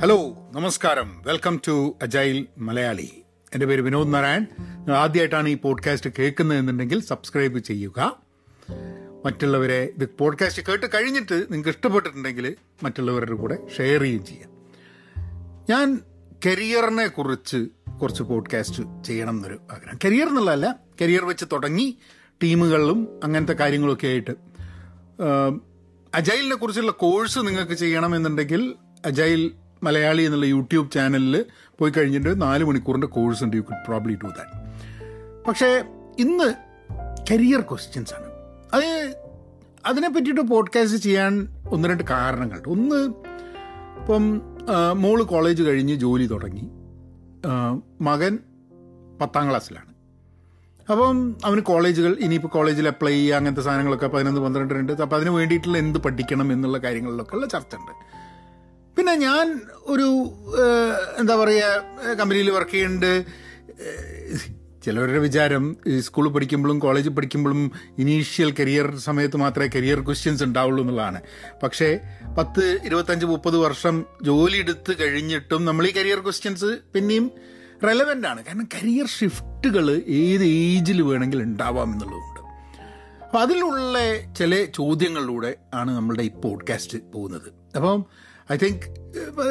Hello നമസ്കാരം. Welcome to agile Malayali എന്റെ പേര് വിനോദ് നാരായൺ. ആദ്യമായിട്ടാണ് ഈ പോഡ്കാസ്റ്റ് കേൾക്കുന്നതെന്നുണ്ടെങ്കിൽ സബ്സ്ക്രൈബ് ചെയ്യുക. മറ്റുള്ളവരെ ഇത് പോഡ്കാസ്റ്റ് കേട്ട് കഴിഞ്ഞിട്ട് നിങ്ങൾക്ക് ഇഷ്ടപ്പെട്ടിട്ടുണ്ടെങ്കിൽ മറ്റുള്ളവരുടെ കൂടെ ഷെയർ ചെയ്യുകയും ചെയ്യാം. ഞാൻ കരിയറിനെ കുറിച്ച് കുറച്ച് പോഡ്കാസ്റ്റ് ചെയ്യണം എന്നൊരു ആഗ്രഹം. കരിയർ എന്നുള്ളതല്ല കരിയർ വെച്ച് തുടങ്ങി ടീമുകളിലും അങ്ങനത്തെ കാര്യങ്ങളൊക്കെ ആയിട്ട്. അജൈലിനെ കുറിച്ചുള്ള കോഴ്സ് നിങ്ങൾക്ക് ചെയ്യണമെന്നുണ്ടെങ്കിൽ അജൈൽ മലയാളി എന്നുള്ള യൂട്യൂബ് ചാനലിൽ പോയി കഴിഞ്ഞിട്ട് നാല് മണിക്കൂറിന്റെ കോഴ്സ് ഉണ്ട്. You could probably do that പക്ഷേ ഇന്ന് കരിയർ ക്വസ്റ്റ്യൻസ് ആണ്. അത് അതിനെ പറ്റിയിട്ട് പോഡ്കാസ്റ്റ് ചെയ്യാൻ ഒന്ന് രണ്ട് കാരണങ്ങളുണ്ട് ഒന്ന് ഇപ്പം മോൾ കോളേജ് കഴിഞ്ഞ് ജോലി തുടങ്ങി. മകൻ പത്താം ക്ലാസ്സിലാണ്. അപ്പം അവന് കോളേജുകൾ ഇനിയിപ്പോൾ കോളേജിൽ അപ്ലൈ ചെയ്യുക അങ്ങനത്തെ സാധനങ്ങളൊക്കെ പതിനൊന്ന് പന്ത്രണ്ട് രണ്ട് അപ്പോൾ അതിന് വേണ്ടിയിട്ടുള്ള എന്ത് പഠിക്കണം എന്നുള്ള കാര്യങ്ങളിലൊക്കെ ഉള്ള ചർച്ച ഉണ്ട് പിന്നെ ഞാൻ ഒരു എന്താ പറയുക കമ്പനിയിൽ വർക്ക് ചെയ്യുന്നുണ്ട്. ചിലവരുടെ വിചാരം സ്കൂളിൽ പഠിക്കുമ്പോഴും കോളേജിൽ പഠിക്കുമ്പോഴും ഇനീഷ്യൽ കരിയർ സമയത്ത് മാത്രമേ കരിയർ ക്വസ്റ്റ്യൻസ് ഉണ്ടാവുള്ളൂ എന്നുള്ളതാണ്. പക്ഷേ പത്ത് ഇരുപത്തഞ്ച് മുപ്പത് വർഷം ജോലി എടുത്ത് കഴിഞ്ഞിട്ടും നമ്മൾ ഈ കരിയർ ക്വസ്റ്റ്യൻസ് പിന്നെയും റെലവെന്റ് ആണ്. കാരണം കരിയർ ഷിഫ്റ്റുകൾ ഏത് ഏജിൽ വേണമെങ്കിലും ഉണ്ടാവാം എന്നുള്ളതുകൊണ്ട് അപ്പം അതിലുള്ള ചില ചോദ്യങ്ങളിലൂടെ ആണ് നമ്മളുടെ ഈ പോഡ്കാസ്റ്റ് പോകുന്നത്. അപ്പം ഐ തിങ്ക്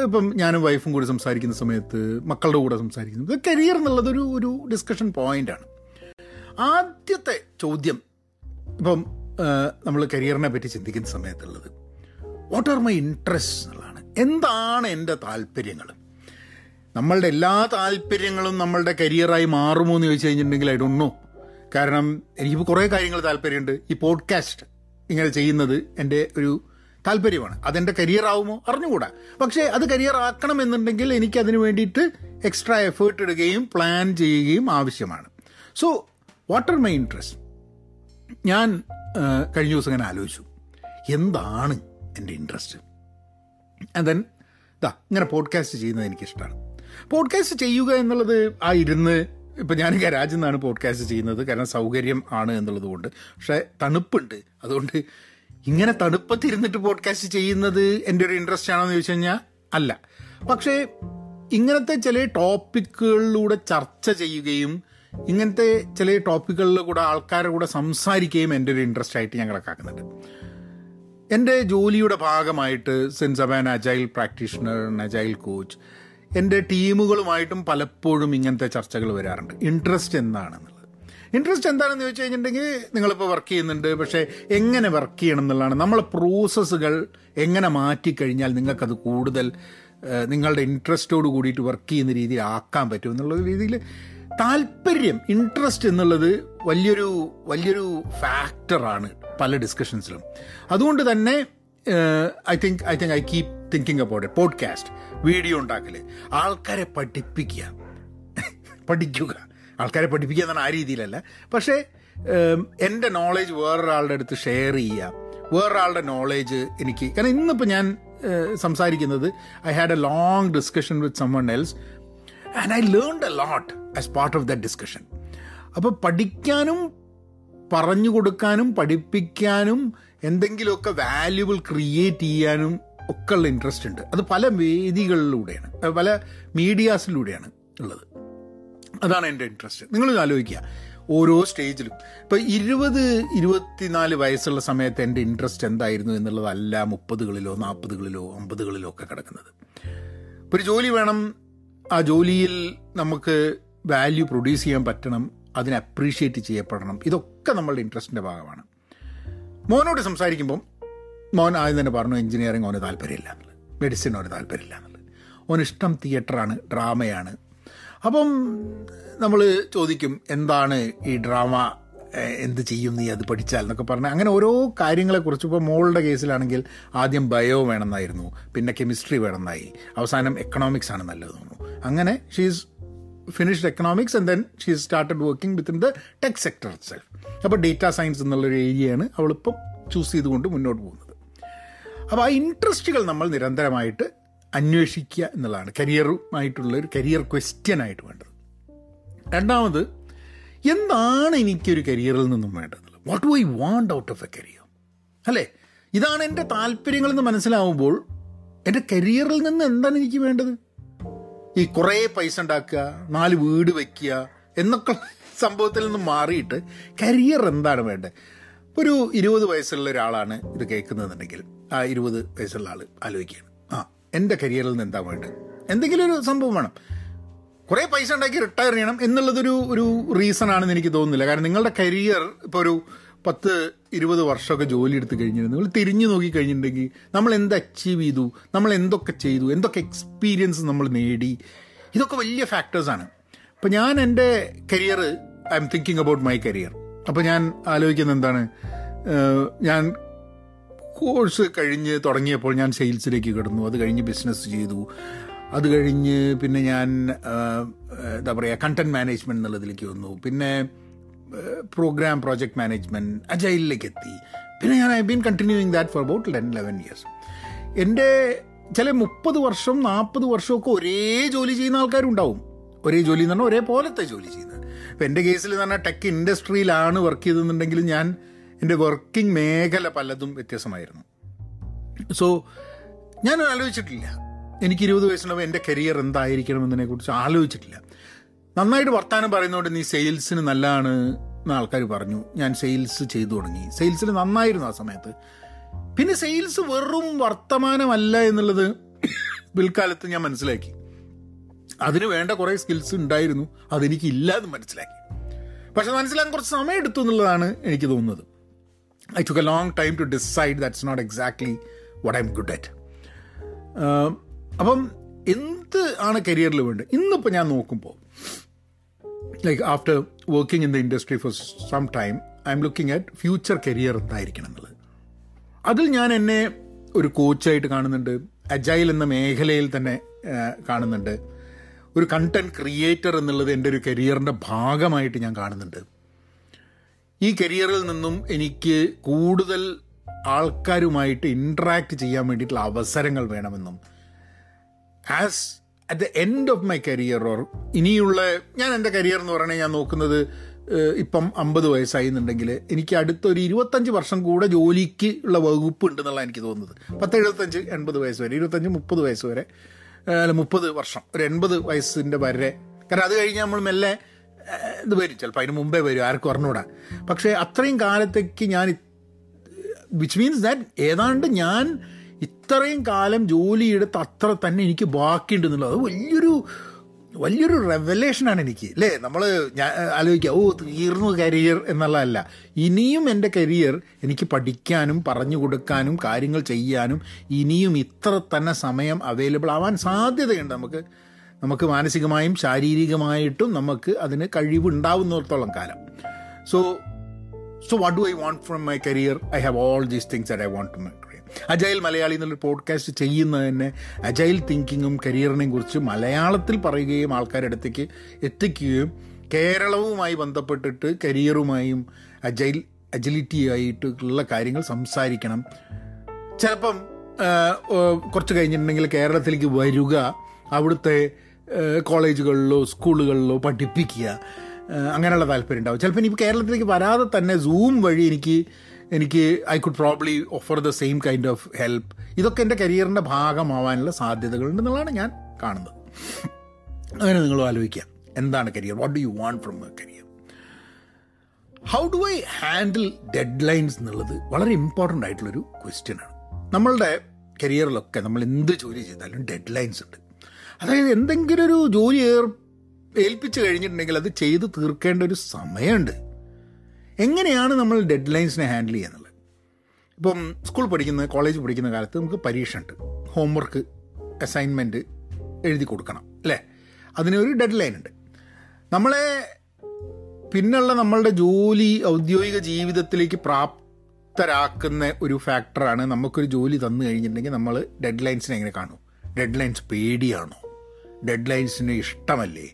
ഇപ്പം ഞാനും വൈഫും കൂടി സംസാരിക്കുന്ന സമയത്ത് മക്കളുടെ കൂടെ സംസാരിക്കുന്നത് കരിയർ എന്നുള്ളതൊരു ഒരു ഡിസ്കഷൻ പോയിന്റാണ് ആദ്യത്തെ ചോദ്യം ഇപ്പം നമ്മൾ കരിയറിനെ പറ്റി ചിന്തിക്കുന്ന സമയത്തുള്ളത് വാട്ട് ആർ മൈ ഇൻട്രസ്റ്റ് എന്നുള്ളതാണ്. എന്താണ് എന്റെ താല്പര്യങ്ങൾ? നമ്മളുടെ എല്ലാ താല്പര്യങ്ങളും നമ്മളുടെ കരിയറായി മാറുമോ എന്ന് ചോദിച്ചു കഴിഞ്ഞിട്ടുണ്ടെങ്കിൽ ഐ ഡോണ്ട് നോ കാരണം എനിക്കിപ്പോൾ കുറേ കാര്യങ്ങൾ താല്പര്യമുണ്ട്. ഈ പോഡ്കാസ്റ്റ് ഇങ്ങനെ ചെയ്യുന്നത് എന്റെ ഒരു താല്പര്യമാണ്. അതെന്റെ കരിയർ ആവുമോ? അറിഞ്ഞുകൂടാ. പക്ഷേ അത് കരിയർ ആക്കണം എന്നുണ്ടെങ്കിൽ എനിക്ക് അതിന് വേണ്ടിയിട്ട് എക്സ്ട്രാ എഫേർട്ട് ഇടുകയും പ്ലാൻ ചെയ്യുകയും ആവശ്യമാണ്. So what are my interest ഞാൻ കഴിഞ്ഞ ദിവസം ഇങ്ങനെ ആലോചിച്ചു. എന്താണ് എന്റെ ഇൻട്രസ്റ്റ് ആൻഡ് ദെൻ ഇതാ ഇങ്ങനെ പോഡ്കാസ്റ്റ് ചെയ്യുന്നത് എനിക്കിഷ്ടമാണ്. പോഡ്കാസ്റ്റ് ചെയ്യുക എന്നുള്ളത് ആ ഇരുന്ന് ഇപ്പം ഞാൻ ഗരാജിൽ നിന്നാണ് പോഡ്കാസ്റ്റ് ചെയ്യുന്നത്. കാരണം സൗകര്യം ആണ് എന്നുള്ളത് കൊണ്ട് പക്ഷേ തണുപ്പുണ്ട്. അതുകൊണ്ട് ഇങ്ങനെ തണുപ്പത്തിരുന്നിട്ട് പോഡ്കാസ്റ്റ് ചെയ്യുന്നത് എന്റെ ഒരു ഇൻട്രസ്റ്റ് ആണോ എന്ന് ചോദിച്ചു കഴിഞ്ഞാൽ അല്ല. പക്ഷേ ഇങ്ങനത്തെ ചില ടോപ്പിക്കുകളിലൂടെ ചർച്ച ചെയ്യുകയും ഇങ്ങനത്തെ ചില ടോപ്പിക്കുകളിൽ കൂടെ ആൾക്കാരുടെ കൂടെ സംസാരിക്കുകയും എന്റെ ഒരു ഇൻട്രസ്റ്റ് ആയിട്ട് ഞാൻ കണക്കാക്കുന്നുണ്ട്. എന്റെ ജോലിയുടെ ഭാഗമായിട്ട് സെൻസ് അബാൻ അജൈൽ പ്രാക്ടീഷണർ അജൈൽ കോച്ച് എന്റെ ടീമുകളുമായിട്ടും പലപ്പോഴും ഇങ്ങനത്തെ ചർച്ചകൾ വരാറുണ്ട്. ഇൻട്രസ്റ്റ് എന്താണെന്നുള്ളത്. ഇൻട്രസ്റ്റ് എന്താണെന്ന് ചോദിച്ചു കഴിഞ്ഞിട്ടുണ്ടെങ്കിൽ നിങ്ങളിപ്പോൾ വർക്ക് ചെയ്യുന്നുണ്ട്. പക്ഷേ എങ്ങനെ വർക്ക് ചെയ്യണം എന്നുള്ളതാണ്. നമ്മളെ പ്രോസസ്സുകൾ എങ്ങനെ മാറ്റിക്കഴിഞ്ഞാൽ നിങ്ങൾക്കത് കൂടുതൽ നിങ്ങളുടെ ഇൻട്രസ്റ്റോട് കൂടിയിട്ട് വർക്ക് ചെയ്യുന്ന രീതിയിൽ ആക്കാൻ പറ്റും എന്നുള്ള രീതിയിൽ താല്പര്യം ഇൻട്രസ്റ്റ് എന്നുള്ളത് വലിയൊരു വലിയൊരു ഫാക്ടറാണ് പല ഡിസ്കഷൻസിലും അതുകൊണ്ട് തന്നെ I think I think I keep thinking about podcast video ഉണ്ടാക്കൽ ആൾക്കാരെ പഠിപ്പിക്കുക. പഠിക്കുക. ആൾക്കാരെ പഠിപ്പിക്കുക എന്നാണ് ആ രീതിയിലല്ല. പക്ഷേ എന്റെ നോളേജ് വേറൊരാളുടെ അടുത്ത് ഷെയർ ചെയ്യുക വേറൊരാളുടെ നോളേജ് എനിക്ക് കാരണം ഇന്നിപ്പോൾ ഞാൻ സംസാരിക്കുന്നത് I had a long discussion with someone else and I learn a lot as part of the discussion അപ്പോൾ പഠിക്കാനും പറഞ്ഞു കൊടുക്കാനും പഠിപ്പിക്കാനും എന്തെങ്കിലുമൊക്കെ വാല്യുബിൾ ക്രിയേറ്റ് ചെയ്യാനും ഒക്കെ ഉള്ള ഇൻട്രസ്റ്റ് ഉണ്ട്. അത് പല വേദികളിലൂടെയാണ് പല മീഡിയാസിലൂടെയാണ് ഉള്ളത്. അതാണ് എന്റെ ഇൻട്രസ്റ്റ് നിങ്ങൾ ആലോചിക്കുക. ഓരോ സ്റ്റേജിലും ഇപ്പോൾ ഇരുപത് ഇരുപത്തിനാല് വയസ്സുള്ള സമയത്ത് എന്റെ ഇൻട്രസ്റ്റ് എന്തായിരുന്നു എന്നുള്ളതല്ല മുപ്പതുകളിലോ നാൽപ്പതുകളിലോ അമ്പതുകളിലോ ഒക്കെ കിടക്കുന്നത്. ഒരു ജോലി വേണം. ആ ജോലിയിൽ നമുക്ക് വാല്യൂ പ്രൊഡ്യൂസ് ചെയ്യാൻ പറ്റണം. അതിനെ അപ്രീഷിയേറ്റ് ചെയ്യപ്പെടണം. ഇതൊക്കെ നമ്മളുടെ ഇൻട്രസ്റ്റിന്റെ ഭാഗമാണ്. മോനോട് സംസാരിക്കുമ്പം മോൻ ആദ്യം തന്നെ പറഞ്ഞു എഞ്ചിനീയറിംഗ് ഓന് താല്പര്യമില്ല എന്നുള്ളത്. മെഡിസിൻ ഓന് താല്പര്യമില്ല എന്നുള്ളത്. ഓനിഷ്ടം തിയേറ്ററാണ് ഡ്രാമയാണ് അപ്പം നമ്മൾ ചോദിക്കും എന്താണ് ഈ ഡ്രാമ? എന്ത് ചെയ്യും നീ അത് പഠിച്ചാൽ? എന്നൊക്കെ പറഞ്ഞാൽ അങ്ങനെ ഓരോ കാര്യങ്ങളെക്കുറിച്ച് ഇപ്പോൾ മോളുടെ കേസിലാണെങ്കിൽ ആദ്യം ബയോ വേണമെന്നായിരുന്നു പിന്നെ കെമിസ്ട്രി വേണമെന്നായി. അവസാനം എക്കണോമിക്സ് ആണ് നല്ലത് തോന്നുന്നു. അങ്ങനെ she's finished economics and then she started working within the tech sector self അപ്പോൾ ഡേറ്റാ സയൻസ് എന്നുള്ളൊരു ഏരിയയാണ് അവളിപ്പം ചൂസ് ചെയ്തുകൊണ്ട് മുന്നോട്ട് പോകുന്നത്. അപ്പോൾ ആ ഇൻട്രസ്റ്റുകൾ നമ്മൾ നിരന്തരമായിട്ട് അന്വേഷിക്കുക എന്നുള്ളതാണ്. കരിയറുമായിട്ടുള്ള ഒരു കരിയർ ക്വസ്റ്റ്യൻ ആയിട്ട് വേണ്ടത്. രണ്ടാമത് എന്താണ് എനിക്കൊരു കരിയറിൽ നിന്നും വേണ്ടത്? What why want out of a career അല്ലേ? ഇതാണ് എന്റെ താല്പര്യങ്ങളെന്ന് മനസ്സിലാവുമ്പോൾ എന്റെ കരിയറിൽ നിന്ന് എന്താണ് എനിക്ക് വേണ്ടത്? ഈ കുറേ പൈസ ഉണ്ടാക്കുക നാല് വീട് വയ്ക്കുക എന്നൊക്കെ സംഭവത്തിൽ നിന്ന് മാറിയിട്ട് കരിയർ എന്താണ് വേണ്ടത്? ഒരു ഇരുപത് വയസ്സുള്ള ഒരാളാണ് ഇത് കേൾക്കുന്നതെന്നുണ്ടെങ്കിൽ ആ ഇരുപത് വയസ്സുള്ള ആൾ ആലോചിക്കുകയാണ്. എന്റെ കരിയറിൽ നിന്ന് എന്താ വേണ്ടത്? എന്തെങ്കിലും ഒരു സംഭവം വേണം. കുറേ പൈസ ഉണ്ടാക്കി റിട്ടയർ ചെയ്യണം എന്നുള്ളതൊരു ഒരു റീസൺ ആണെന്ന് എനിക്ക് തോന്നുന്നില്ല. കാരണം നിങ്ങളുടെ കരിയർ ഇപ്പോൾ ഒരു പത്ത് ഇരുപത് വർഷമൊക്കെ ജോലി എടുത്ത് കഴിഞ്ഞിരുന്നു. നിങ്ങൾ തിരിഞ്ഞു നോക്കി കഴിഞ്ഞിട്ടുണ്ടെങ്കിൽ നമ്മൾ എന്ത് അച്ചീവ് ചെയ്തു? നമ്മൾ എന്തൊക്കെ ചെയ്തു? എന്തൊക്കെ എക്സ്പീരിയൻസ് നമ്മൾ നേടി? ഇതൊക്കെ വലിയ ഫാക്ടേഴ്സാണ് അപ്പോൾ ഞാൻ എന്റെ career I am thinking about my career അപ്പോൾ ഞാൻ ആലോചിക്കുന്നത് എന്താണ്? ഞാൻ കോഴ്സ് കഴിഞ്ഞ് തുടങ്ങിയപ്പോൾ ഞാൻ സെയിൽസിലേക്ക് കിടന്നു. അത് കഴിഞ്ഞ് ബിസിനസ് ചെയ്തു. അത് കഴിഞ്ഞ് പിന്നെ ഞാൻ എന്താ പറയുക കണ്ടന്റ് മാനേജ്മെന്റ് എന്നുള്ളതിലേക്ക് വന്നു. പിന്നെ പ്രോഗ്രാം പ്രോജക്റ്റ് മാനേജ്മെന്റ് അജൈലിലേക്ക് എത്തി പിന്നെ ഞാൻ I been continuing that for about ten eleven years എന്റെ ചില മുപ്പത് വർഷം നാൽപ്പത് വർഷമൊക്കെ ഒരേ ജോലി ചെയ്യുന്ന ആൾക്കാരുണ്ടാവും. ഒരേ ജോലി എന്ന് പറഞ്ഞാൽ ഒരേപോലത്തെ ജോലി ചെയ്യുന്നത്. ഇപ്പം എന്റെ കേസിൽ എന്ന് പറഞ്ഞാൽ ടെക് ഇൻഡസ്ട്രിയിലാണ് വർക്ക് ചെയ്തെന്നുണ്ടെങ്കിൽ ഞാൻ എന്റെ വർക്കിംഗ് മേഖല പലതും വ്യത്യാസമായിരുന്നു സോ ഞാൻ ആലോചിച്ചിട്ടില്ല. എനിക്ക് ഇരുപത് വയസ്സുണ്ടാവും എന്റെ കരിയർ എന്തായിരിക്കണം എന്നതിനെക്കുറിച്ച് ആലോചിച്ചിട്ടില്ല. നന്നായിട്ട് വർത്തമാനം പറയുന്നതുകൊണ്ട് നീ സെയിൽസിന് നല്ലതാണ് എന്ന് ആൾക്കാർ പറഞ്ഞു. ഞാൻ സെയിൽസ് ചെയ്തു തുടങ്ങി. സെയിൽസിൽ നന്നായിരുന്നു ആ സമയത്ത്. പിന്നെ സെയിൽസ് വെറും വർത്തമാനമല്ല എന്നുള്ളത് പിൽക്കാലത്ത് ഞാൻ മനസ്സിലാക്കി. അതിന് വേണ്ട കുറേ സ്കിൽസ് ഉണ്ടായിരുന്നു. അതെനിക്കില്ല എന്ന് മനസ്സിലാക്കി. പക്ഷെ മനസ്സിലാക്കാൻ കുറച്ച് സമയം എടുത്തു എന്നുള്ളതാണ് എനിക്ക് തോന്നുന്നത്. I took a long time to decide that's not exactly what I good at അപ്പം എന്ത് ആണ് കരിയറിൽ വേണ്ടത്? ഇന്നിപ്പോൾ ഞാൻ നോക്കുമ്പോൾ like after working in the industry for some time I am looking at future career എന്തായിരിക്കണം എന്നുള്ളത്. അതിൽ ഞാൻ എന്നെ ഒരു കോച്ചായിട്ട് കാണുന്നുണ്ട് അജൈൽ എന്ന മേഖലയിൽ തന്നെ കാണുന്നുണ്ട്. ഒരു കണ്ടന്റ് ക്രിയേറ്റർ എന്നുള്ളത് എന്റെ ഒരു കരിയറിന്റെ ഭാഗമായിട്ട് ഞാൻ കാണുന്നുണ്ട്. ഈ കരിയറിൽ നിന്നും എനിക്ക് കൂടുതൽ ആൾക്കാരുമായിട്ട് ഇൻട്രാക്ട് ചെയ്യാൻ വേണ്ടിയിട്ടുള്ള അവസരങ്ങൾ വേണമെന്നും. As at the end of my career or ഇനിയുള്ള ഞാൻ എന്റെ കരിയർ എന്ന് പറയണേ ഞാൻ നോക്കുന്നത് ഇപ്പം അമ്പത് വയസ്സായി എന്നുണ്ടെങ്കിൽ എനിക്ക് അടുത്തൊരു ഇരുപത്തഞ്ച് വർഷം കൂടെ ജോലിക്ക് ഉള്ള വകുപ്പ് ഉണ്ടെന്നുള്ള എനിക്ക് തോന്നുന്നത്. പത്ത് എഴുപത്തഞ്ച് എൺപത് വയസ്സ് വരെ ഇരുപത്തഞ്ച് മുപ്പത് വയസ്സ് വരെ അല്ല മുപ്പത് വർഷം ഒരു എൺപത് വയസ്സിന്റെ വരെ. കാരണം അത് കഴിഞ്ഞ് നമ്മൾ മെല്ലെ ഇത് വരും. ചിലപ്പോൾ അതിന് മുമ്പേ വരും ആർക്കും അറിഞ്ഞൂടാ. പക്ഷേ അത്രയും കാലത്തേക്ക് ഞാൻ വിച്ച് മീൻസ് ദാറ്റ് ഏതാണ്ട് ഞാൻ ഇത്രയും കാലം ജോലിയെടുത്ത് അത്ര തന്നെ എനിക്ക് ബാക്കിയുണ്ടെന്നുള്ളത് അത് വലിയൊരു വലിയൊരു റെവലേഷനാണ് എനിക്ക്. അല്ലേ? നമ്മൾ ഞാൻ ആലോചിക്കുക ഓ തീർന്നു കരിയർ എന്നുള്ളതല്ല. ഇനിയും എന്റെ കരിയർ എനിക്ക് പഠിക്കാനും പറഞ്ഞു കൊടുക്കാനും കാര്യങ്ങൾ ചെയ്യാനും ഇനിയും ഇത്ര തന്നെ സമയം അവൈലബിൾ ആവാൻ സാധ്യതയുണ്ട് നമുക്ക്. നമുക്ക് മാനസികമായും ശാരീരികമായിട്ടും നമുക്ക് അതിന് കഴിവുണ്ടാവുന്നിടത്തോളം കാലം. So so what do I want from my career I have all these things that I want to my career agile Malayali എന്നൊരു പോഡ്കാസ്റ്റ് ചെയ്യുന്നത് തന്നെ അജൈൽ തിങ്കിങ്ങും കരിയറിനെയും കുറിച്ച് മലയാളത്തിൽ പറയുകയും ആൾക്കാരുടെ അടുത്തേക്ക് എത്തിക്കുകയും കേരളവുമായി ബന്ധപ്പെട്ടിട്ട് കരിയറുമായും അജൈൽ അജിലിറ്റി ആയിട്ടുള്ള കാര്യങ്ങൾ സംസാരിക്കണം. ചിലപ്പം കുറച്ച് കഴിഞ്ഞിട്ടുണ്ടെങ്കിൽ കേരളത്തിലേക്ക് വരിക അവിടുത്തെ കോളേജുകളിലോ സ്കൂളുകളിലോ പഠിപ്പിക്കുക. അങ്ങനെയുള്ള താല്പര്യം ഉണ്ടാവും. ചിലപ്പോൾ ഇനി കേരളത്തിലേക്ക് വരാതെ തന്നെ സൂം വഴി എനിക്ക് എനിക്ക് I could probably offer the same kind of help ഇതൊക്കെ എന്റെ കരിയറിന്റെ ഭാഗമാവാനുള്ള സാധ്യതകളുണ്ടെന്നുള്ളതാണ് ഞാൻ കാണുന്നത്. അങ്ങനെ നിങ്ങൾ ആലോചിക്കുക. എന്താണ് career? What do you want from a career how do I handle deadlines എന്നുള്ളത് വളരെ ഇമ്പോർട്ടന്റ് ആയിട്ടുള്ളൊരു ക്വസ്റ്റ്യനാണ് നമ്മളുടെ കരിയറിലൊക്കെ നമ്മൾ എന്ത് ജോലി ചെയ്താലും ഡെഡ് ലൈൻസ് ഉണ്ട്. അതായത് എന്തെങ്കിലും ഒരു ജോലി ഏർ ഏൽപ്പിച്ചു കഴിഞ്ഞിട്ടുണ്ടെങ്കിൽ അത് ചെയ്ത് തീർക്കേണ്ട ഒരു സമയമുണ്ട്. എങ്ങനെയാണ് നമ്മൾ ഡെഡ് ലൈൻസിനെ ഹാൻഡിൽ ചെയ്യുന്നത്? ഇപ്പം സ്കൂൾ പഠിക്കുന്ന കോളേജ് പഠിക്കുന്ന കാലത്ത് നമുക്ക് പരീക്ഷ ഉണ്ട് ഹോംവർക്ക് അസൈൻമെന്റ് എഴുതി കൊടുക്കണം അല്ലേ? അതിനൊരു ഡെഡ് ലൈൻ ഉണ്ട്. നമ്മളെ പിന്നുള്ള നമ്മളുടെ ജോലി ഔദ്യോഗിക ജീവിതത്തിലേക്ക് പ്രാപ്തരാക്കുന്ന ഒരു ഫാക്ടറാണ് നമുക്കൊരു ജോലി തന്നു കഴിഞ്ഞിട്ടുണ്ടെങ്കിൽ നമ്മൾ ഡെഡ് ലൈൻസിനെ എങ്ങനെ കാണും? ഡെഡ് ലൈൻസ് പേടിയാണോ? ഡെഡ് ലൈൻസിന് ഇഷ്ടമല്ലേ?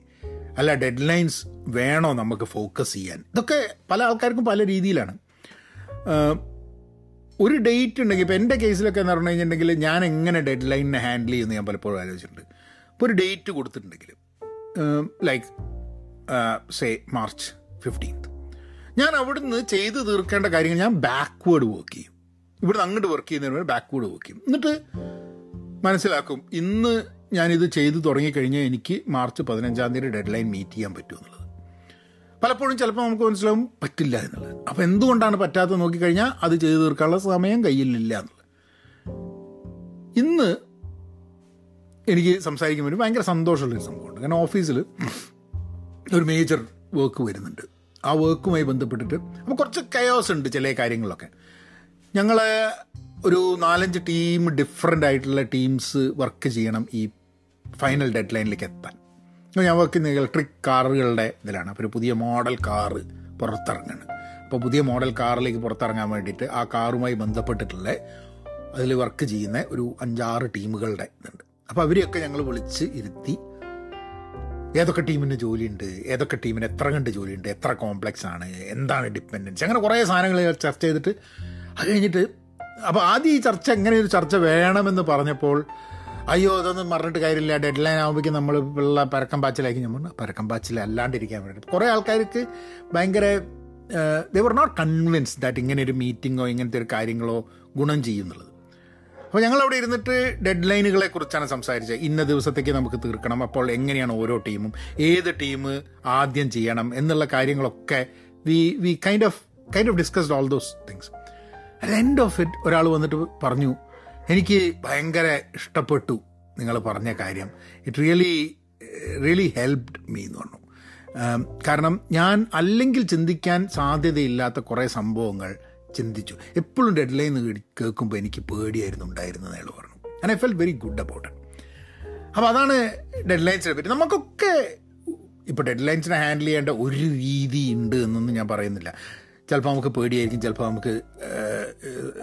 അല്ല ഡെഡ് ലൈൻസ് വേണോ നമുക്ക് ഫോക്കസ് ചെയ്യാൻ? ഇതൊക്കെ പല ആൾക്കാർക്കും പല രീതിയിലാണ്. ഒരു ഡേറ്റ് ഉണ്ടെങ്കിൽ ഇപ്പോൾ എന്റെ കേസിലൊക്കെ എന്ന് പറഞ്ഞു കഴിഞ്ഞിട്ടുണ്ടെങ്കിൽ ഞാൻ എങ്ങനെ ഡെഡ് ലൈനിനെ ഹാൻഡിൽ ചെയ്യുമെന്ന് ഞാൻ പലപ്പോഴും ആലോചിച്ചിട്ടുണ്ട്. അപ്പോൾ ഒരു ഡേറ്റ് കൊടുത്തിട്ടുണ്ടെങ്കിൽ ലൈക്ക് സേ മാർച്ച് ഫിഫ്റ്റീൻത്ത് ഞാൻ അവിടുന്ന് ചെയ്ത് തീർക്കേണ്ട കാര്യങ്ങൾ ഞാൻ ബാക്ക്വേഡ് വർക്ക് ചെയ്യും. ഇവിടുന്ന് അങ്ങോട്ട് വർക്ക് ചെയ്യുന്നതിന് ബാക്ക്വേഡ് വർക്ക് ചെയ്യും. എന്നിട്ട് മനസ്സിലാക്കും ഇന്ന് ഞാനിത് ചെയ്തു തുടങ്ങിക്കഴിഞ്ഞാൽ എനിക്ക് മാർച്ച് പതിനഞ്ചാം തീയതി ഡെഡ് ലൈൻ മീറ്റ് ചെയ്യാൻ പറ്റും എന്നുള്ളത്. പലപ്പോഴും ചിലപ്പോൾ നമുക്ക് മനസ്സിലാവും പറ്റില്ല എന്നുള്ളത്. അപ്പോൾ എന്തുകൊണ്ടാണ് പറ്റാത്തത് നോക്കിക്കഴിഞ്ഞാൽ അത് ചെയ്തു തീർക്കാനുള്ള സമയം കയ്യിലില്ല എന്നുള്ളത്. ഇന്ന് എനിക്ക് സംസാരിക്കുമ്പോൾ ഭയങ്കര സന്തോഷമുള്ളൊരു സംഭവമുണ്ട്. കാരണം ഓഫീസിൽ ഒരു മേജർ വർക്ക് വരുന്നുണ്ട്. ആ വർക്കുമായി ബന്ധപ്പെട്ടിട്ട് അപ്പോൾ കുറച്ച് കയോസ് ഉണ്ട് ചില കാര്യങ്ങളിലൊക്കെ. ഞങ്ങൾ ഒരു നാലഞ്ച് ടീം ഡിഫറെന്റ് ആയിട്ടുള്ള ടീംസ് വർക്ക് ചെയ്യണം ഈ ഫൈനൽ ഡെഡ് ലൈനിലേക്ക് എത്താൻ ഞാൻ വർക്ക് ചെയ്യുന്ന ഇലക്ട്രിക് കാറുകളുടെ ഇതിലാണ്. അപ്പോൾ ഒരു പുതിയ മോഡൽ കാറ് പുറത്തിറങ്ങണം. അപ്പോൾ പുതിയ മോഡൽ കാറിലേക്ക് പുറത്തിറങ്ങാൻ വേണ്ടിയിട്ട് ആ കാറുമായി ബന്ധപ്പെട്ടിട്ടുള്ള അതിൽ വർക്ക് ചെയ്യുന്ന ഒരു അഞ്ചാറ് ടീമുകളുടെ ഇതുണ്ട്. അപ്പോൾ അവരെയൊക്കെ ഞങ്ങൾ വിളിച്ച് ഇരുത്തി ഏതൊക്കെ ടീമിന് ജോലിയുണ്ട് ഏതൊക്കെ ടീമിന് എത്ര കണ്ട് ജോലിയുണ്ട് എത്ര കോംപ്ലക്സ് ആണ് എന്താണ് ഡിപ്പെൻഡൻസ് അങ്ങനെ കുറേ സാധനങ്ങൾ ചർച്ച ചെയ്തിട്ട് അത് കഴിഞ്ഞിട്ട് അപ്പോൾ ആദ്യം ഈ ചർച്ച എങ്ങനെ ഒരു ചർച്ച വേണമെന്ന് പറഞ്ഞപ്പോൾ അയ്യോ അതൊന്നും പറഞ്ഞിട്ട് കാര്യമില്ല. ഡെഡ് ലൈൻ ആകുമ്പോഴേക്കും നമ്മൾ ഉള്ള പരക്കം പാച്ചിലാക്കി നമ്മൾ പരക്കം പാച്ചിൽ അല്ലാണ്ടിരിക്കാൻ വേണ്ടി കുറേ ആൾക്കാർക്ക് ഭയങ്കര they were not convince that ഇങ്ങനെ ഒരു മീറ്റിങ്ങോ ഇങ്ങനത്തെ ഒരു കാര്യങ്ങളോ ഗുണം ചെയ്യുന്നുള്ളത്. അപ്പോൾ ഞങ്ങൾ അവിടെ ഇരുന്നിട്ട് ഡെഡ് ലൈനുകളെ കുറിച്ചാണ് സംസാരിച്ചത്. ഇന്ന ദിവസത്തേക്ക് നമുക്ക് തീർക്കണം. അപ്പോൾ എങ്ങനെയാണ് ഓരോ ടീമും ഏത് ടീം ആദ്യം ചെയ്യണം എന്നുള്ള കാര്യങ്ങളൊക്കെ we we kind of kind of discussed all those things at end of it ഒരാൾ വന്നിട്ട് പറഞ്ഞു എനിക്ക് ഭയങ്കര ഇഷ്ടപ്പെട്ടു നിങ്ങൾ പറഞ്ഞ കാര്യം. It really really helped me എന്ന് പറഞ്ഞു. കാരണം ഞാൻ അല്ലെങ്കിൽ ചിന്തിക്കാൻ സാധ്യതയില്ലാത്ത കുറേ സംഭവങ്ങൾ ചിന്തിച്ചു. എപ്പോഴും ഡെഡ് ലൈൻ കേൾക്കുമ്പോൾ എനിക്ക് പേടിയായിരുന്നു ഉണ്ടായിരുന്നത് അയാൾ പറഞ്ഞു. And I felt very good about അപ്പോൾ അതാണ് ഡെഡ് ലൈൻസിനെ പറ്റി. നമുക്കൊക്കെ ഇപ്പോൾ ഡെഡ് ലൈൻസിനെ ഹാൻഡിൽ ചെയ്യേണ്ട ഒരു രീതി ഉണ്ട് എന്നൊന്നും ഞാൻ പറയുന്നില്ല. ചിലപ്പോൾ നമുക്ക് പേടിയായിരിക്കും ചിലപ്പോൾ നമുക്ക്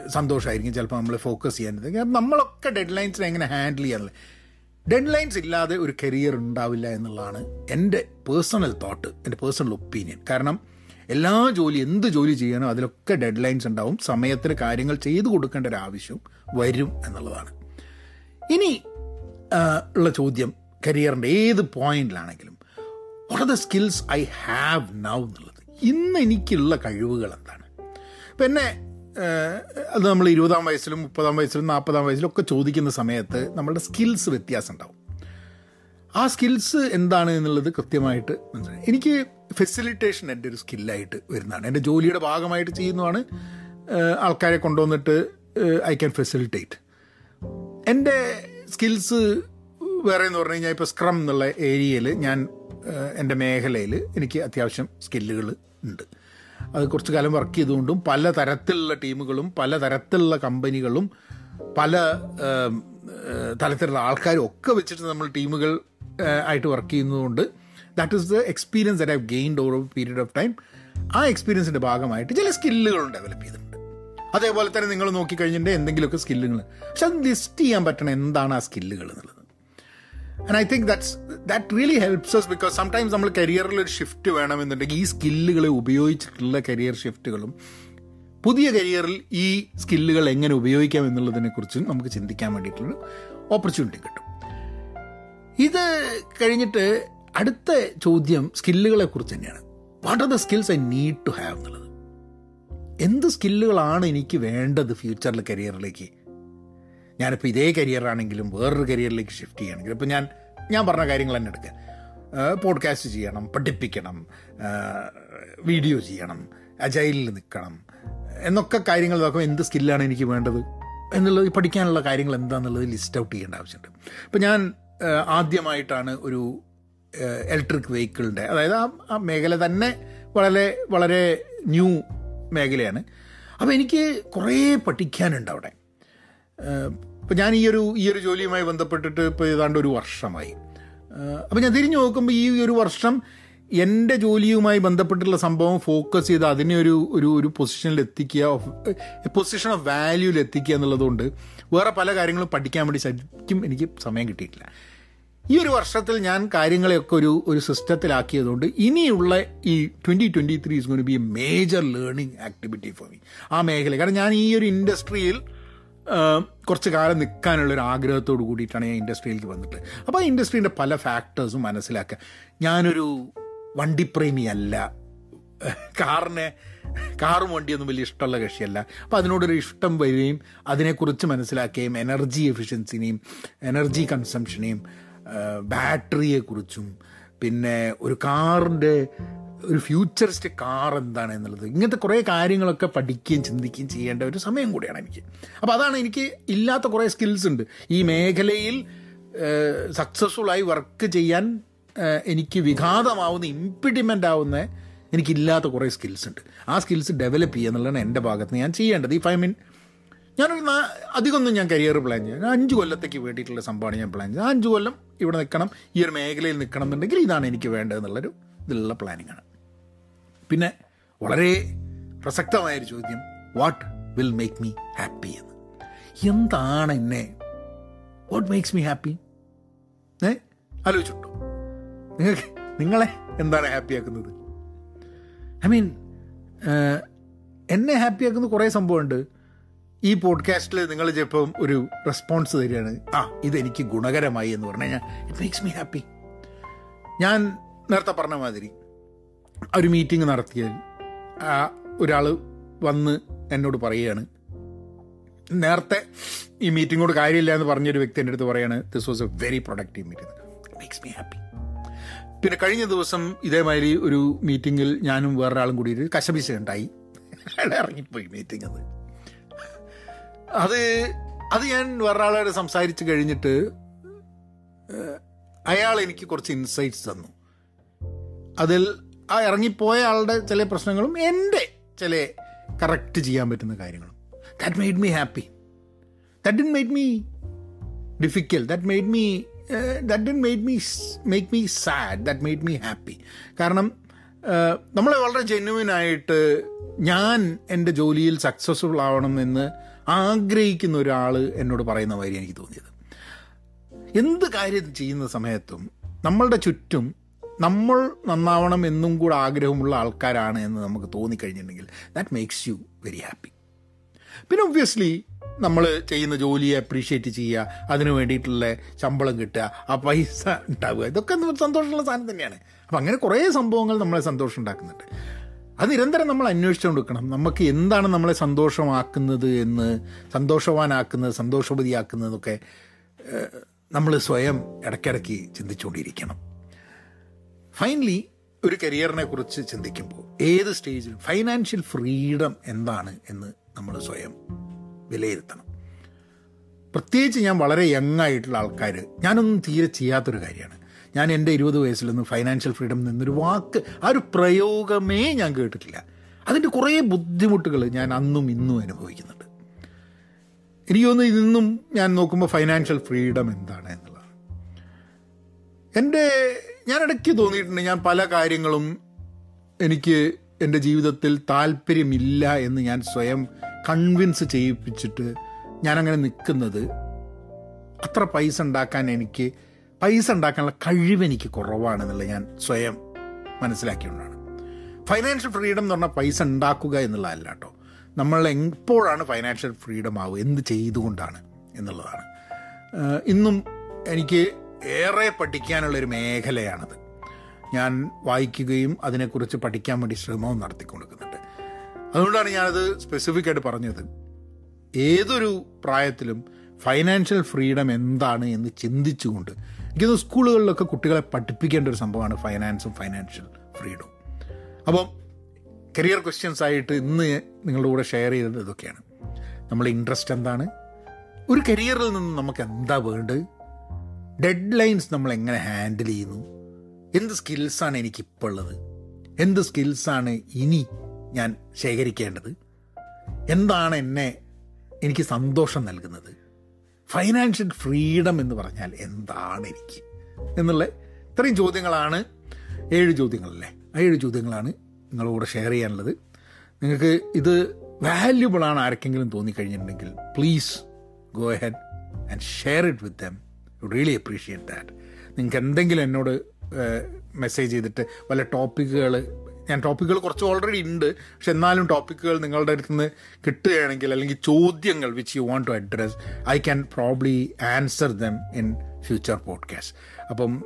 സന്തോഷമായിരിക്കും ചിലപ്പോൾ നമ്മൾ ഫോക്കസ് ചെയ്യാൻ. നമ്മളൊക്കെ ഡെഡ് ലൈൻസിനെ എങ്ങനെ ഹാൻഡിൽ ചെയ്യാനുള്ള ഡെഡ് ലൈൻസ് ഇല്ലാതെ ഒരു കരിയർ ഉണ്ടാവില്ല എന്നുള്ളതാണ് എന്റെ പേഴ്സണൽ തോട്ട് എന്റെ പേഴ്സണൽ ഒപ്പീനിയൻ കാരണം എല്ലാ ജോലി എന്ത് ജോലി ചെയ്യാനോ അതിലൊക്കെ ഡെഡ് ലൈൻസ് ഉണ്ടാവും. സമയത്തിന് കാര്യങ്ങൾ ചെയ്തു കൊടുക്കേണ്ട ഒരു ആവശ്യം വരും എന്നുള്ളതാണ്. ഇനി ഉള്ള ചോദ്യം കരിയറിന്റെ ഏത് പോയിന്റിലാണെങ്കിലും what are the skills I have now എന്നുള്ളത്? ഇന്ന് എനിക്കുള്ള കഴിവുകൾ എന്താണ് പിന്നെ അത് നമ്മൾ ഇരുപതാം വയസ്സിലും മുപ്പതാം വയസ്സിലും നാൽപ്പതാം വയസ്സിലും ഒക്കെ ചോദിക്കുന്ന സമയത്ത് നമ്മളുടെ സ്കിൽസ് വ്യത്യാസം ഉണ്ടാവും ആ സ്കിൽസ് എന്താണ് എന്നുള്ളത് കൃത്യമായിട്ട് മനസ്സിലായി. എനിക്ക് ഫെസിലിറ്റേഷൻ എന്റെ ഒരു സ്കില്ലായിട്ട് വരുന്നതാണ്. എന്റെ ജോലിയുടെ ഭാഗമായിട്ട് ചെയ്യുന്നതാണ്. ആൾക്കാരെ കൊണ്ടുവന്നിട്ട് ഐ ക്യാൻ ഫെസിലിറ്റേറ്റ് എന്റെ സ്കിൽസ് വേറെ എന്ന് പറഞ്ഞു കഴിഞ്ഞാൽ ഇപ്പോൾ സ്ക്രം എന്നുള്ള ഏരിയയിൽ ഞാൻ എന്റെ മേഖലയിൽ എനിക്ക് അത്യാവശ്യം സ്കില്ലുകൾ ഉണ്ട്. അത് കുറച്ച് കാലം വർക്ക് ചെയ്തുകൊണ്ടും പല തരത്തിലുള്ള ടീമുകളും പല തരത്തിലുള്ള കമ്പനികളും പല തലത്തിലുള്ള ആൾക്കാരും ഒക്കെ വെച്ചിട്ട് നമ്മൾ ടീമുകൾ ആയിട്ട് വർക്ക് ചെയ്യുന്നതുകൊണ്ട് that is the experience that have gained over period of time ആ എക്സ്പീരിയൻസിന്റെ ഭാഗമായിട്ട് ചില സ്കില്ലുകളും ഡെവലപ്പ് ചെയ്തിട്ടുണ്ട്. അതേപോലെ തന്നെ നിങ്ങൾ നോക്കിക്കഴിഞ്ഞിട്ടുണ്ടെങ്കിൽ എന്തെങ്കിലുമൊക്കെ സ്കില്ലുകൾ പക്ഷെ അത് ലിസ്റ്റ് ചെയ്യാൻ പറ്റണം എന്താണ് ആ സ്കില്ലുകൾ എന്നുള്ളത്? And I think that's that really helps us because sometimes നമ്മൾ കരിയറിൽ ഒരു ഷിഫ്റ്റ് വേണമെന്നുണ്ടെങ്കിൽ ഈ സ്കില്ലുകളെ ഉപയോഗിച്ചിട്ടുള്ള കരിയർ ഷിഫ്റ്റുകളും പുതിയ കരിയറിൽ ഈ സ്കില്ലുകൾ എങ്ങനെ ഉപയോഗിക്കാം എന്നുള്ളതിനെക്കുറിച്ചും നമുക്ക് ചിന്തിക്കാൻ വേണ്ടിയിട്ടുള്ളൊരു ഓപ്പർച്യൂണിറ്റി കിട്ടും. ഇത് കഴിഞ്ഞിട്ട് അടുത്ത ചോദ്യം സ്കില്ലുകളെ കുറിച്ച് തന്നെയാണ്. What are the skills I need to have എന്നുള്ളത്. എന്ത് സ്കില്ലുകളാണ് എനിക്ക് വേണ്ടത് ഫ്യൂച്ചറിൽ കരിയറിലേക്ക് ഞാനിപ്പോൾ ഇതേ കരിയറാണെങ്കിലും വേറൊരു കരിയറിലേക്ക് ഷിഫ്റ്റ് ചെയ്യണമെങ്കിൽ ഇപ്പോൾ ഞാൻ ഞാൻ പറഞ്ഞ കാര്യങ്ങൾ തന്നെ എടുക്കുക പോഡ്കാസ്റ്റ് ചെയ്യണം പഠിപ്പിക്കണം വീഡിയോ ചെയ്യണം അജൈലിൽ നിൽക്കണം എന്നൊക്കെ കാര്യങ്ങൾ നോക്കുമ്പോൾ എന്ത് സ്കില്ലാണ് എനിക്ക് വേണ്ടത്? എന്നുള്ളത് പഠിക്കാനുള്ള കാര്യങ്ങൾ എന്താണെന്നുള്ളത് ലിസ്റ്റ് ഔട്ട് ചെയ്യേണ്ട ആവശ്യമുണ്ട്. ഇപ്പോൾ ഞാൻ ആദ്യമായിട്ടാണ് ഒരു ഇലക്ട്രിക് വെഹിക്കിളിന്റെ അതായത് ആ ആ മേഖല തന്നെ വളരെ വളരെ ന്യൂ മേഖലയാണ്. അപ്പോൾ എനിക്ക് കുറേ പഠിക്കാനുണ്ട് അവിടെ. ഇപ്പോൾ ഞാൻ ഈ ഒരു ഈ ഒരു ജോലിയുമായി ബന്ധപ്പെട്ടിട്ട് ഇപ്പോൾ ഏതാണ്ട് ഒരു വർഷമായി. അപ്പോൾ ഞാൻ തിരിഞ്ഞു നോക്കുമ്പോൾ ഈ ഒരു വർഷം എന്റെ ജോലിയുമായി ബന്ധപ്പെട്ടിട്ടുള്ള സംഭവം ഫോക്കസ് ചെയ്ത് അതിനെ ഒരു ഒരു ഒരു പൊസിഷനിൽ എത്തിക്കുക പൊസിഷൻ ഓഫ് വാല്യൂവിൽ എത്തിക്കുക എന്നുള്ളതുകൊണ്ട് വേറെ പല കാര്യങ്ങളും പഠിക്കാൻ വേണ്ടി ശരിക്കും എനിക്ക് സമയം കിട്ടിയിട്ടില്ല. ഈ ഒരു വർഷത്തിൽ ഞാൻ കാര്യങ്ങളെയൊക്കെ ഒരു ഒരു സിസ്റ്റത്തിലാക്കിയതുകൊണ്ട് ഇനിയുള്ള ഈ twenty twenty three is gonna be a major learning activity for me ആ മേഖല. കാരണം ഞാൻ ഈ ഒരു ഇൻഡസ്ട്രിയിൽ കുറച്ച് കാലം നിൽക്കാനുള്ള ഒരു ആഗ്രഹത്തോട് കൂടിയിട്ടാണ് ഞാൻ ഇൻഡസ്ട്രിയിലേക്ക് വന്നിട്ട് അപ്പോൾ ആ ഇൻഡസ്ട്രീന്റെ പല ഫാക്ടേഴ്സും മനസ്സിലാക്കുക. ഞാനൊരു വണ്ടി അല്ല കാറിനെ കാറും വണ്ടിയൊന്നും വലിയ ഇഷ്ടമുള്ള കക്ഷിയല്ല. അപ്പം അതിനോടൊരു ഇഷ്ടം വരികയും അതിനെക്കുറിച്ച് മനസ്സിലാക്കുകയും എനർജി എഫിഷ്യൻസിനെയും എനർജി കൺസംഷനെയും ബാറ്ററിയെക്കുറിച്ചും പിന്നെ ഒരു കാറിന്റെ ഒരു ഫ്യൂച്ചറിസ്റ്റ് കാർ എന്താണ് എന്നുള്ളത്. ഇങ്ങനത്തെ കുറേ കാര്യങ്ങളൊക്കെ പഠിക്കുകയും ചിന്തിക്കുകയും ചെയ്യേണ്ട ഒരു സമയം കൂടിയാണ് എനിക്ക്. അപ്പോൾ അതാണ് എനിക്ക് ഇല്ലാത്ത കുറേ സ്കിൽസ് ഉണ്ട്. ഈ മേഖലയിൽ സക്സസ്ഫുള്ളായി വർക്ക് ചെയ്യാൻ എനിക്ക് വിഘാതമാവുന്ന ഇമ്പിഡിമെന്റ് ആവുന്ന എനിക്കില്ലാത്ത കുറേ സ്കിൽസ് ഉണ്ട്. ആ സ്കിൽസ് ഡെവലപ്പ് ചെയ്യുക എന്നുള്ളതാണ് എന്റെ ഭാഗത്ത് ഞാൻ ചെയ്യേണ്ടത്. ഈ ഫൈവ് മിൻ ഞാനൊരു അധികമൊന്നും ഞാൻ കരിയർ പ്ലാൻ ചെയ്യാം ഞാൻ അഞ്ച് കൊല്ലത്തേക്ക് വേണ്ടിയിട്ടുള്ള സംഭവമാണ് ഞാൻ പ്ലാൻ ചെയ്യുന്നത്. അഞ്ച് കൊല്ലം ഇവിടെ നിൽക്കണം ഈ ഒരു മേഖലയിൽ നിൽക്കണം എന്നുണ്ടെങ്കിൽ ഇതാണ് എനിക്ക് വേണ്ടതെന്നുള്ളൊരു ഇതിലുള്ള പ്ലാനിങ്ങാണ് പിന്നെ വളരെ പ്രസക്തമായൊരു ചോദ്യം. What will make me happy എന്ന്. എന്താണ് എന്നെ വാട്ട് മേക്സ് മീ ഹാപ്പി ഏ? ആലോചിച്ചിട്ടുണ്ടോ? നിങ്ങൾക്ക് നിങ്ങളെ എന്താണ് ഹാപ്പിയാക്കുന്നത് ഐ മീൻ എന്നെ ഹാപ്പിയാക്കുന്ന കുറേ സംഭവമുണ്ട്. ഈ പോഡ്കാസ്റ്റിൽ നിങ്ങൾ ചിലപ്പം ഒരു റെസ്പോൺസ് തരികയാണ്. ആ ഇതെനിക്ക് ഗുണകരമായി എന്ന് പറഞ്ഞു കഴിഞ്ഞാൽ ഇറ്റ് മേക്സ് മീ ഹാപ്പി ഞാൻ നേരത്തെ പറഞ്ഞ മാതിരി ഒരു മീറ്റിംഗ് നടത്തിയാൽ ഒരാൾ വന്ന് എന്നോട് പറയുകയാണ്. നേരത്തെ ഈ മീറ്റിങ്ങോട് കാര്യമില്ല എന്ന് പറഞ്ഞൊരു വ്യക്തി എന്റെ അടുത്ത് പറയാണ് this was a very productive meeting makes me happy പിന്നെ കഴിഞ്ഞ ദിവസം ഇതേമാതിരി ഒരു മീറ്റിങ്ങിൽ ഞാനും വേറൊരാളും കൂടി ഒരു കശപിശ ഉണ്ടായി. ഇറങ്ങിപ്പോയി മീറ്റിംഗ് അത്. അത് അത് ഞാൻ വേറൊരാളോട് സംസാരിച്ച് കഴിഞ്ഞിട്ട് അയാൾ എനിക്ക് കുറച്ച് ഇൻസൈറ്റ്സ് തന്നു. അതിൽ ആ ഇറങ്ങിപ്പോയ ആളുടെ ചില പ്രശ്നങ്ങളും എന്റെ ചില കറക്റ്റ് ചെയ്യാൻ പറ്റുന്ന കാര്യങ്ങളും. That made me happy that didn't made me difficult that made me that didn't made me make me sad that made me happy കാരണം നമ്മളെ വളരെ ജെന്യുവിനായിട്ട് ഞാൻ എന്റെ ജോലിയിൽ സക്സസ്ഫുൾ ആവണം എന്ന് ആഗ്രഹിക്കുന്ന ഒരാൾ എന്നോട് പറയുന്ന മാതിരി എനിക്ക് തോന്നിയത്. എന്ത് കാര്യം ചെയ്യുന്ന സമയത്തും നമ്മളുടെ ചുറ്റും നമ്മൾ നന്നാവണം എന്നും കൂടെ ആഗ്രഹമുള്ള ആൾക്കാരാണ് എന്ന് നമുക്ക് തോന്നിക്കഴിഞ്ഞിട്ടുണ്ടെങ്കിൽ that makes you very happy പിന്നെ ഒബ്വിയസ്ലി നമ്മൾ ചെയ്യുന്ന ജോലിയെ അപ്രീഷിയേറ്റ് ചെയ്യുക അതിന് വേണ്ടിയിട്ടുള്ള ശമ്പളം കിട്ടുക ആ പൈസ ഉണ്ടാവുക. ഇതൊക്കെ സന്തോഷമുള്ള സാധനം തന്നെയാണ്. അപ്പം അങ്ങനെ കുറേ സംഭവങ്ങൾ നമ്മളെ സന്തോഷം ഉണ്ടാക്കുന്നുണ്ട്. അത് നിരന്തരം നമ്മൾ അന്വേഷിച്ചുകൊണ്ട് വെക്കണം നമുക്ക് എന്താണ് നമ്മളെ സന്തോഷമാക്കുന്നത് എന്ന് സന്തോഷവാനാക്കുന്നത് സന്തോഷവതിയാക്കുന്നതൊക്കെ നമ്മൾ സ്വയം ഇടയ്ക്കിടയ്ക്ക് ചിന്തിച്ചുകൊണ്ടിരിക്കണം. ഫൈനലി ഒരു കരിയറിനെ കുറിച്ച് ചിന്തിക്കുമ്പോൾ ഏത് സ്റ്റേജിലും ഫൈനാൻഷ്യൽ ഫ്രീഡം എന്താണ് എന്ന് നമ്മൾ സ്വയം വിലയിരുത്തണം. പ്രത്യേകിച്ച് ഞാൻ വളരെ യങ് ആയിട്ടുള്ള ആൾക്കാർ ഞാനൊന്നും തീരെ ചെയ്യാത്തൊരു കാര്യമാണ്. ഞാൻ എന്റെ ഇരുപത് നിന്ന് ഫൈനാൻഷ്യൽ ഫ്രീഡം എന്നൊരു വാക്ക് ആ ഒരു പ്രയോഗമേ ഞാൻ കേട്ടിട്ടില്ല. അതിന്റെ കുറേ ബുദ്ധിമുട്ടുകൾ ഞാൻ അന്നും ഇന്നും അനുഭവിക്കുന്നുണ്ട്. എനിക്ക് ഇന്നും ഞാൻ നോക്കുമ്പോൾ ഫൈനാൻഷ്യൽ ഫ്രീഡം എന്താണ് എന്നുള്ളതാണ്. എന്റെ ഞാൻ ഇടയ്ക്ക് തോന്നിയിട്ടുണ്ട് ഞാൻ പല കാര്യങ്ങളും എനിക്ക് എന്റെ ജീവിതത്തിൽ താല്പര്യമില്ല എന്ന് ഞാൻ സ്വയം കൺവിൻസ് ചെയ്യിപ്പിച്ചിട്ട് ഞാനങ്ങനെ നിൽക്കുന്നത്. അത്ര പൈസ ഉണ്ടാക്കാൻ എനിക്ക് പൈസ ഉണ്ടാക്കാനുള്ള കഴിവ് എനിക്ക് കുറവാണെന്നുള്ള ഞാൻ സ്വയം മനസ്സിലാക്കിയുകൊണ്ടാണ് ഫൈനാൻഷ്യൽ ഫ്രീഡം എന്ന് പറഞ്ഞാൽ പൈസ ഉണ്ടാക്കുക എന്നുള്ളതല്ല കേട്ടോ. നമ്മൾ എപ്പോഴാണ് ഫൈനാൻഷ്യൽ ഫ്രീഡം ആവുക എന്ത് ചെയ്തുകൊണ്ടാണ് എന്നുള്ളതാണ്. ഇന്നും എനിക്ക് ഏറെ പഠിക്കാനുള്ളൊരു മേഖലയാണത്. ഞാൻ വായിക്കുകയും അതിനെക്കുറിച്ച് പഠിക്കാൻ വേണ്ടി ശ്രമവും നടത്തിക്കൊടുക്കുന്നുണ്ട് അതുകൊണ്ടാണ് ഞാനത് സ്പെസിഫിക് ആയിട്ട് പറഞ്ഞത്. ഏതൊരു പ്രായത്തിലും ഫൈനാൻഷ്യൽ ഫ്രീഡം എന്താണ് എന്ന് ചിന്തിച്ചുകൊണ്ട് എനിക്കത് സ്കൂളുകളിലൊക്കെ കുട്ടികളെ പഠിപ്പിക്കേണ്ട ഒരു സംഭവമാണ് ഫൈനാൻസും ഫൈനാൻഷ്യൽ ഫ്രീഡവും അപ്പം കരിയർ ക്വസ്റ്റ്യൻസ് ആയിട്ട് ഇന്ന് നിങ്ങളുടെ കൂടെ ഷെയർ ചെയ്തത് ഇതൊക്കെയാണ്. നമ്മളെ ഇൻട്രസ്റ്റ് എന്താണ്? ഒരു കരിയറിൽ നിന്ന് നമുക്ക് എന്താ വേണ്ടത്? ഡെഡ് ലൈൻസ് നമ്മൾ എങ്ങനെ ഹാൻഡിൽ ചെയ്യുന്നു? എന്ത് സ്കിൽസാണ് എനിക്കിപ്പോൾ ഉള്ളത് എന്ത് സ്കിൽസാണ് ഇനി ഞാൻ ശേഖരിക്കേണ്ടത്? എന്താണ് എന്നെ എനിക്ക് സന്തോഷം നൽകുന്നത്? ഫൈനാൻഷ്യൽ ഫ്രീഡം എന്ന് പറഞ്ഞാൽ എന്താണ് എനിക്ക്? എന്നുള്ള ഇത്രയും ചോദ്യങ്ങളാണ്. ഏഴ് ചോദ്യങ്ങളല്ലേ? ആ ഏഴ് ചോദ്യങ്ങളാണ് നിങ്ങളോട് ഷെയർ ചെയ്യാനുള്ളത്. നിങ്ങൾക്ക് ഇത് വാല്യുബിളാണ് ആർക്കെങ്കിലും തോന്നിക്കഴിഞ്ഞിട്ടുണ്ടെങ്കിൽ please go ahead and share it with them really appreciate that നിങ്ങൾക്ക് എന്തെങ്കിലും എന്നോട് മെസ്സേജ് ചെയ്തിട്ട് വല്ല ടോപ്പിക്കുകൾ ഞാൻ ടോപ്പിക്കുകൾ കുറച്ച് ഓൾറെഡി ഉണ്ട്. പക്ഷെ എന്നാലും ടോപ്പിക്കുകൾ നിങ്ങളുടെ അടുത്ത് നിന്ന് കിട്ടുകയാണെങ്കിൽ അല്ലെങ്കിൽ ചോദ്യങ്ങൾ which you want to address I can probably answer them in future podcast അപ്പം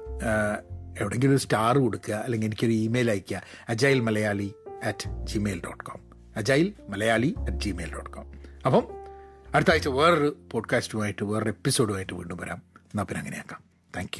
എവിടെയെങ്കിലും ഒരു സ്റ്റാർ കൊടുക്കുക അല്ലെങ്കിൽ എനിക്കൊരു ഇമെയിൽ അയയ്ക്കുക agile Malayali at Gmail dot com agile Malayali at Gmail dot com അപ്പം അടുത്ത ആഴ്ച വേറൊരു പോഡ്കാസ്റ്റുമായിട്ട് വേറൊരു എപ്പിസോഡുമായിട്ട് വീണ്ടും വരാം. എന്നാൽ പിന്നെ അങ്ങനെയാക്കാം. താങ്ക്